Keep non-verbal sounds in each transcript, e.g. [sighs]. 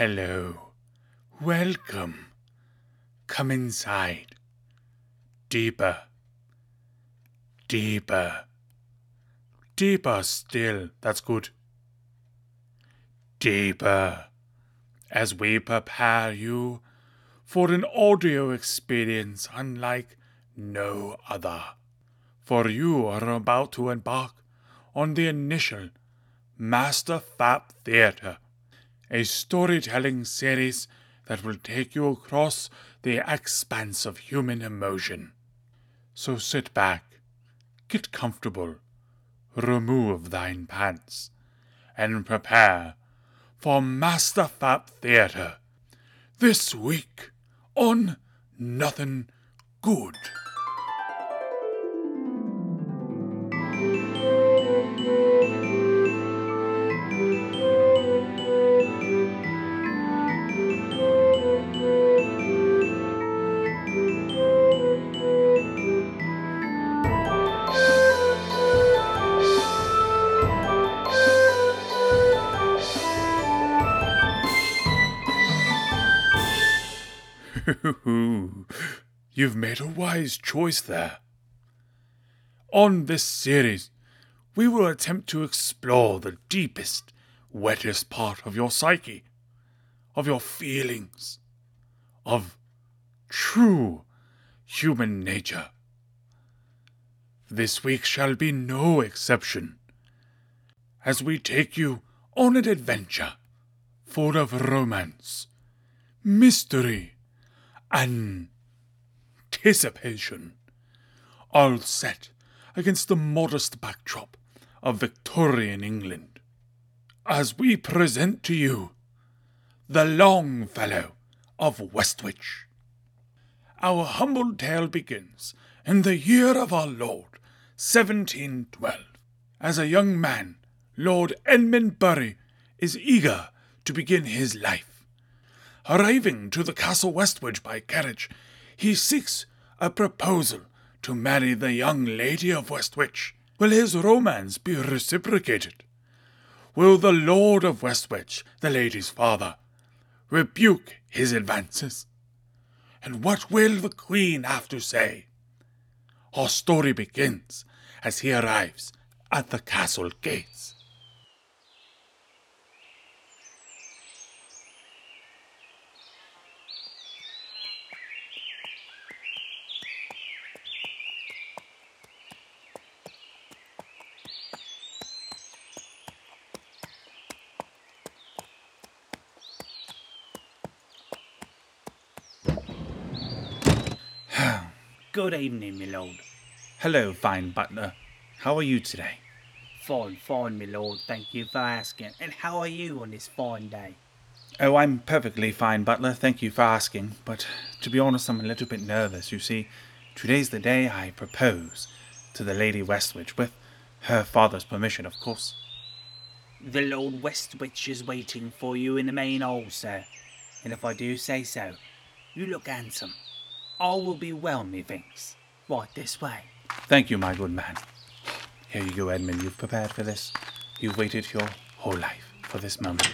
Hello. Welcome. Come inside. Deeper. Deeper. Deeper still. That's good. Deeper. As we prepare you for an audio experience unlike no other. For you are about to embark on the initial Master Fap Theatre, a storytelling series that will take you across the expanse of human emotion. So sit back, get comfortable, remove thine pants, and prepare for Master Fap Theatre this week on Nothing Good. You've made a wise choice there. On this series, we will attempt to explore the deepest, wettest part of your psyche, of your feelings, of true human nature. This week shall be no exception, as we take you on an adventure full of romance, mystery, anticipation, all set against the modest backdrop of Victorian England. As we present to you the Longfellow of Westwich. Our humble tale begins in the year of our Lord, 1712. As a young man, Lord Edmund Bury is eager to begin his life. Arriving to the castle Westwich by carriage, he seeks a proposal to marry the young lady of Westwich. Will his romance be reciprocated? Will the Lord of Westwich, the lady's father, rebuke his advances? And what will the Queen have to say? Our story begins as he arrives at the castle gates. Good evening, my lord. Hello, fine butler. How are you today? Fine, fine, my lord. Thank you for asking. And how are you on this fine day? Oh, I'm perfectly fine, butler. Thank you for asking. But to be honest, I'm a little bit nervous. You see, today's the day I propose to the Lady Westwich, with her father's permission, of course. The Lord Westwich is waiting for you in the main hall, sir. And if I do say so, you look handsome. All will be well, methinks. Right this way. Thank you, my good man. Here you go, Edmund. You've prepared for this. You've waited your whole life for this moment.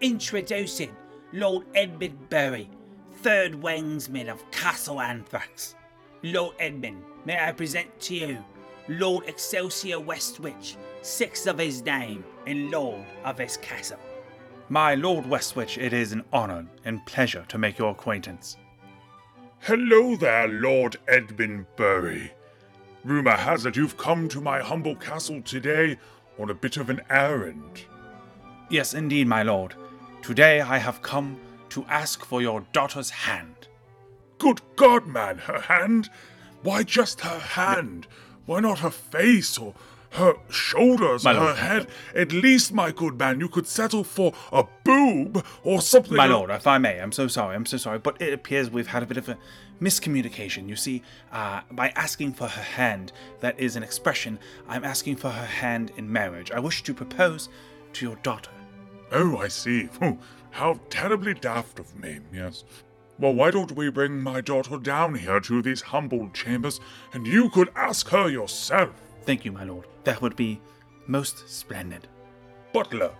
Introducing Lord Edmund Bury, third Wangsman of Castle Anthrax. Lord Edmund, may I present to you Lord Excelsior Westwich, sixth of his name and Lord of his castle. My Lord Westwich, it is an honour and pleasure to make your acquaintance. Hello there, Lord Edmund Bury. Rumour has it you've come to my humble castle today on a bit of an errand. Yes, indeed, my lord. Today I have come to ask for your daughter's hand. Good God, man, her hand? Why just her hand? Why not her face or her shoulders My her lord. head? At least, my good man, you could settle for a boob or something. My lord, if I may, I'm so sorry, I'm so sorry, but it appears we've had a bit of a miscommunication. You see, uh, by asking for her hand, that is an expression, I'm asking for her hand in marriage. I wish to propose to your daughter. Oh, I see. How terribly daft of me, yes. Well, why don't we bring my daughter down here to these humble chambers, and you could ask her yourself? Thank you, my lord. That would be most splendid. Butler,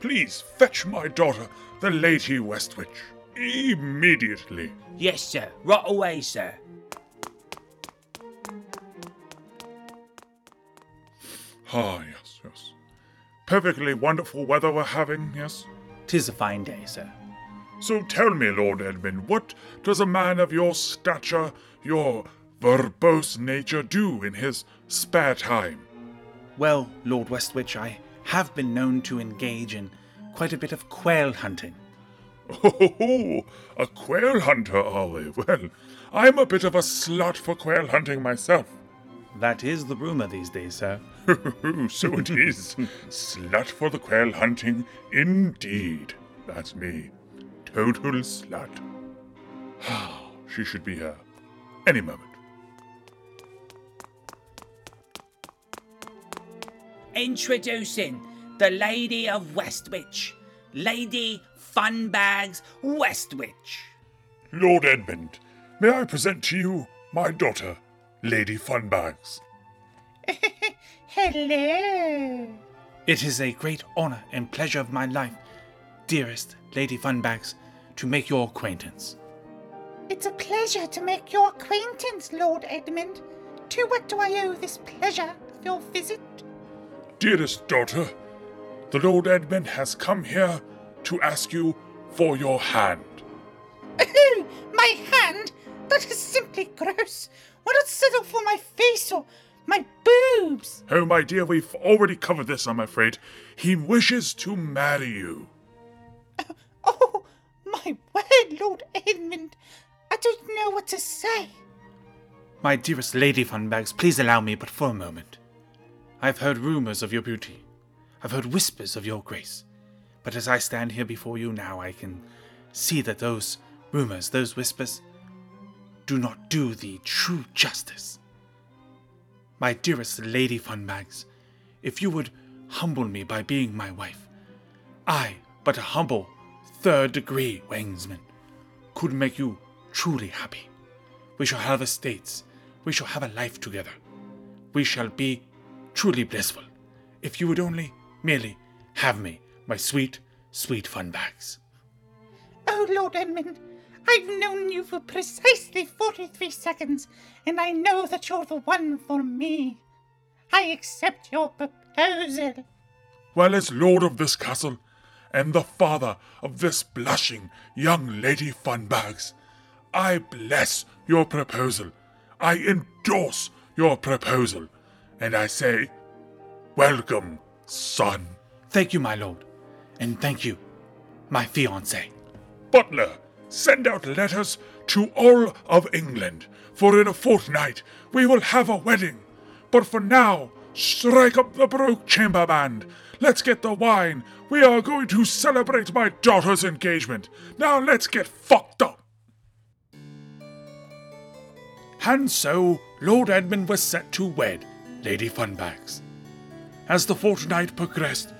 please fetch my daughter, the Lady Westwich, immediately. Yes, sir. Right away, sir. Ah, yes, yes. Perfectly wonderful weather we're having, yes? Tis a fine day, sir. So tell me, Lord Edmund, what does a man of your stature, your verbose nature, do in his spare time? Well, Lord Westwich, I have been known to engage in quite a bit of quail hunting. [laughs] Oh, a quail hunter, are we? Well, I'm a bit of a slut for quail hunting myself. That is the rumor these days, sir. [laughs] so it is. Slut for the quail hunting, indeed. That's me. Total slut. [sighs] Ah, she should be here. Any moment. Introducing the Lady of Westwich, Lady Funbags Westwich. Lord Edmund, may I present to you my daughter, Lady Funbags? [laughs] Hello. It is a great honor and pleasure of my life, dearest Lady Funbags, to make your acquaintance. It's a pleasure to make your acquaintance, Lord Edmund. To what do I owe this pleasure of your visit? Dearest daughter, the Lord Edmund has come here to ask you for your hand. Oh, my hand? That is simply gross. Why not settle for my face or my boobs? Oh, my dear, we've already covered this, I'm afraid. He wishes to marry you. [laughs] Oh, my word, Lord Edmund. I don't know what to say. My dearest Lady Funbags, please allow me but for a moment. I've heard rumors of your beauty. I've heard whispers of your grace. But as I stand here before you now, I can see that those rumors, those whispers, do not do thee true justice. My dearest Lady Funbags, if you would humble me by being my wife, I, but a humble third degree wangsman, could make you truly happy. We shall have estates. We shall have a life together. We shall be truly blissful if you would only merely have me, my sweet, sweet Funbags. Oh, Lord Edmund, I've known you for precisely 43 seconds, and I know that you're the one for me. I accept your proposal. Well, as lord of this castle, and the father of this blushing young lady Funbags, I bless your proposal. I endorse your proposal. And I say, welcome, son. Thank you, my lord, and thank you, my fiancée. Butler, send out letters to all of England, for in a fortnight we will have a wedding. But for now, strike up the Baroque Chamber Band. Let's get the wine. We are going to celebrate my daughter's engagement. Now let's get fucked up. And so Lord Edmund was set to wed Lady Funbags. As the fortnight progressed,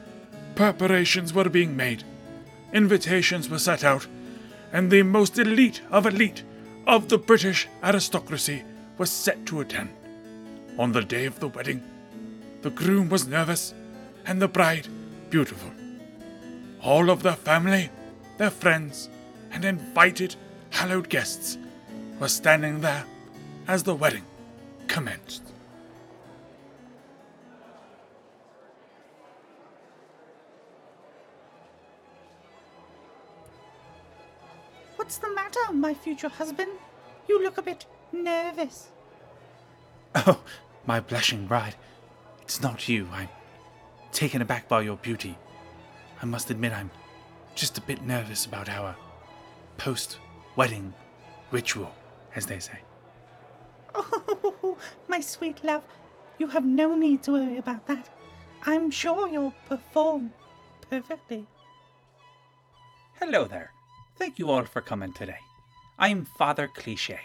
preparations were being made, invitations were set out, and the most elite of elite of the British aristocracy was set to attend. On the day of the wedding, the groom was nervous and the bride beautiful. All of their family, their friends, and invited hallowed guests were standing there as the wedding commenced. What's the matter, my future husband? You look a bit nervous. [laughs] Oh, my blushing bride, it's not you. I'm taken aback by your beauty. I must admit I'm just a bit nervous about our post wedding ritual, as they say. [laughs] Oh, my sweet love, you have no need to worry about that. I'm sure you'll perform perfectly. Hello there. Thank you all for coming today. I'm Father Cliche.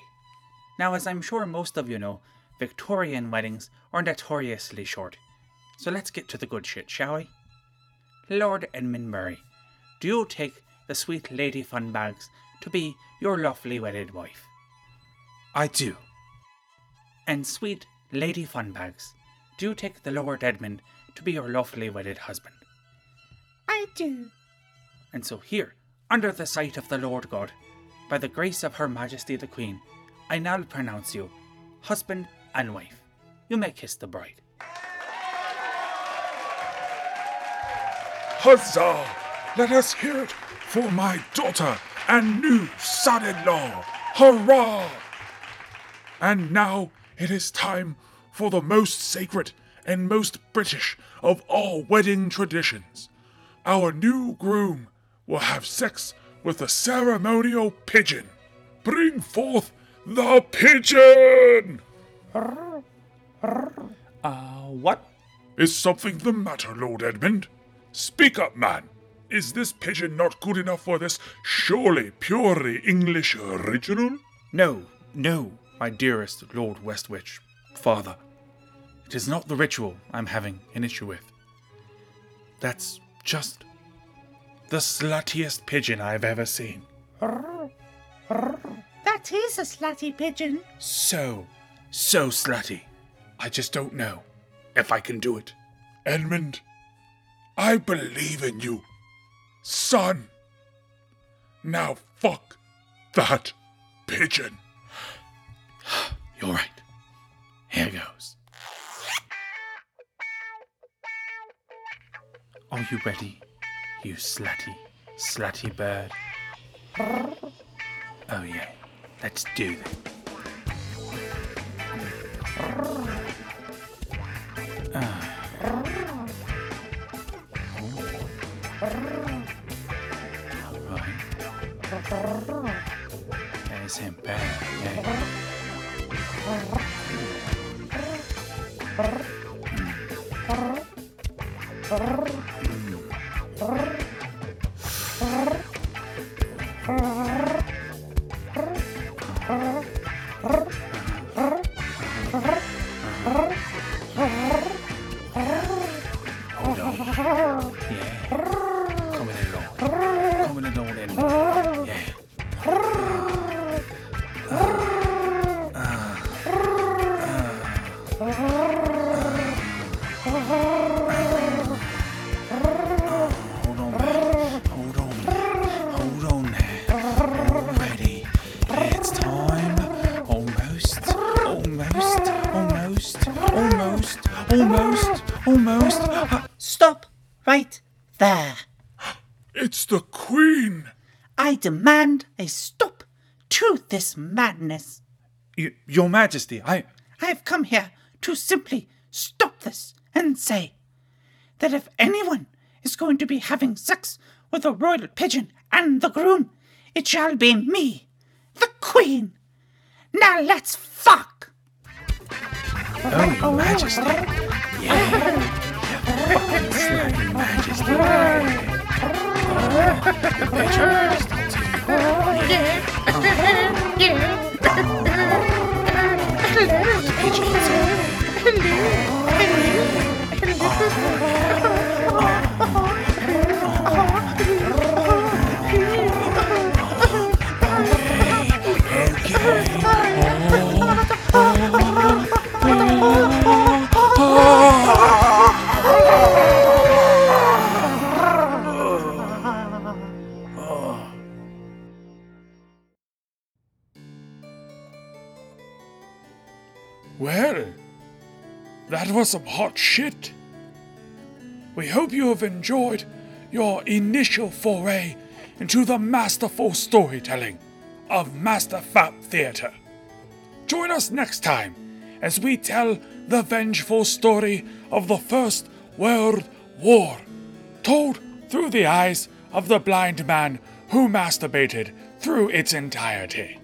Now, as I'm sure most of you know, Victorian weddings are notoriously short. So let's get to the good shit, shall we? Lord Edmund Murray, do you take the sweet Lady Funbags to be your lawfully wedded wife? I do. And sweet Lady Funbags, do you take the Lord Edmund to be your lawfully wedded husband? I do. And so here, under the sight of the Lord God, by the grace of Her Majesty the Queen, I now pronounce you husband and wife. You may kiss the bride. Huzzah! Let us hear it for my daughter and new son in law! Hurrah! And now it is time for the most sacred and most British of all wedding traditions. Our new groom will have sex with a ceremonial pigeon. Bring forth the pigeon! Uh, what? Is something the matter, Lord Edmund? Speak up, man. Is this pigeon not good enough for this surely purely English original? No, no, my dearest Lord Westwich, father. It is not the ritual I'm having an issue with. That's just the sluttiest pigeon I've ever seen. That is a slutty pigeon. So, so slutty. I just don't know if I can do it. Edmund, I believe in you. Son. Now fuck that pigeon. [sighs] You're right. Here goes. Are you ready, you slutty, slutty bird? Oh, yeah. Let's do this. Ah. Right. It's the Queen. I demand a stop to this madness. y- Your Majesty, I. I have come here to simply stop this and say that if anyone is going to be having sex with a royal pigeon and the groom, it shall be me, the Queen. Now let's fuck. Oh, Your Majesty. Yeah. [laughs] Slutty Majesty. Oh, your bet Your Majesty too. Well, some hot shit. We hope you have enjoyed your initial foray into the masterful storytelling of Master Fap Theatre. Join us next time as we tell the vengeful story of the First World War, told through the eyes of the blind man who masturbated through its entirety.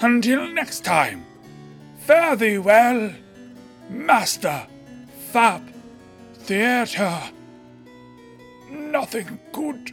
Until next time, fare thee well, Master Fap Theatre. Nothing good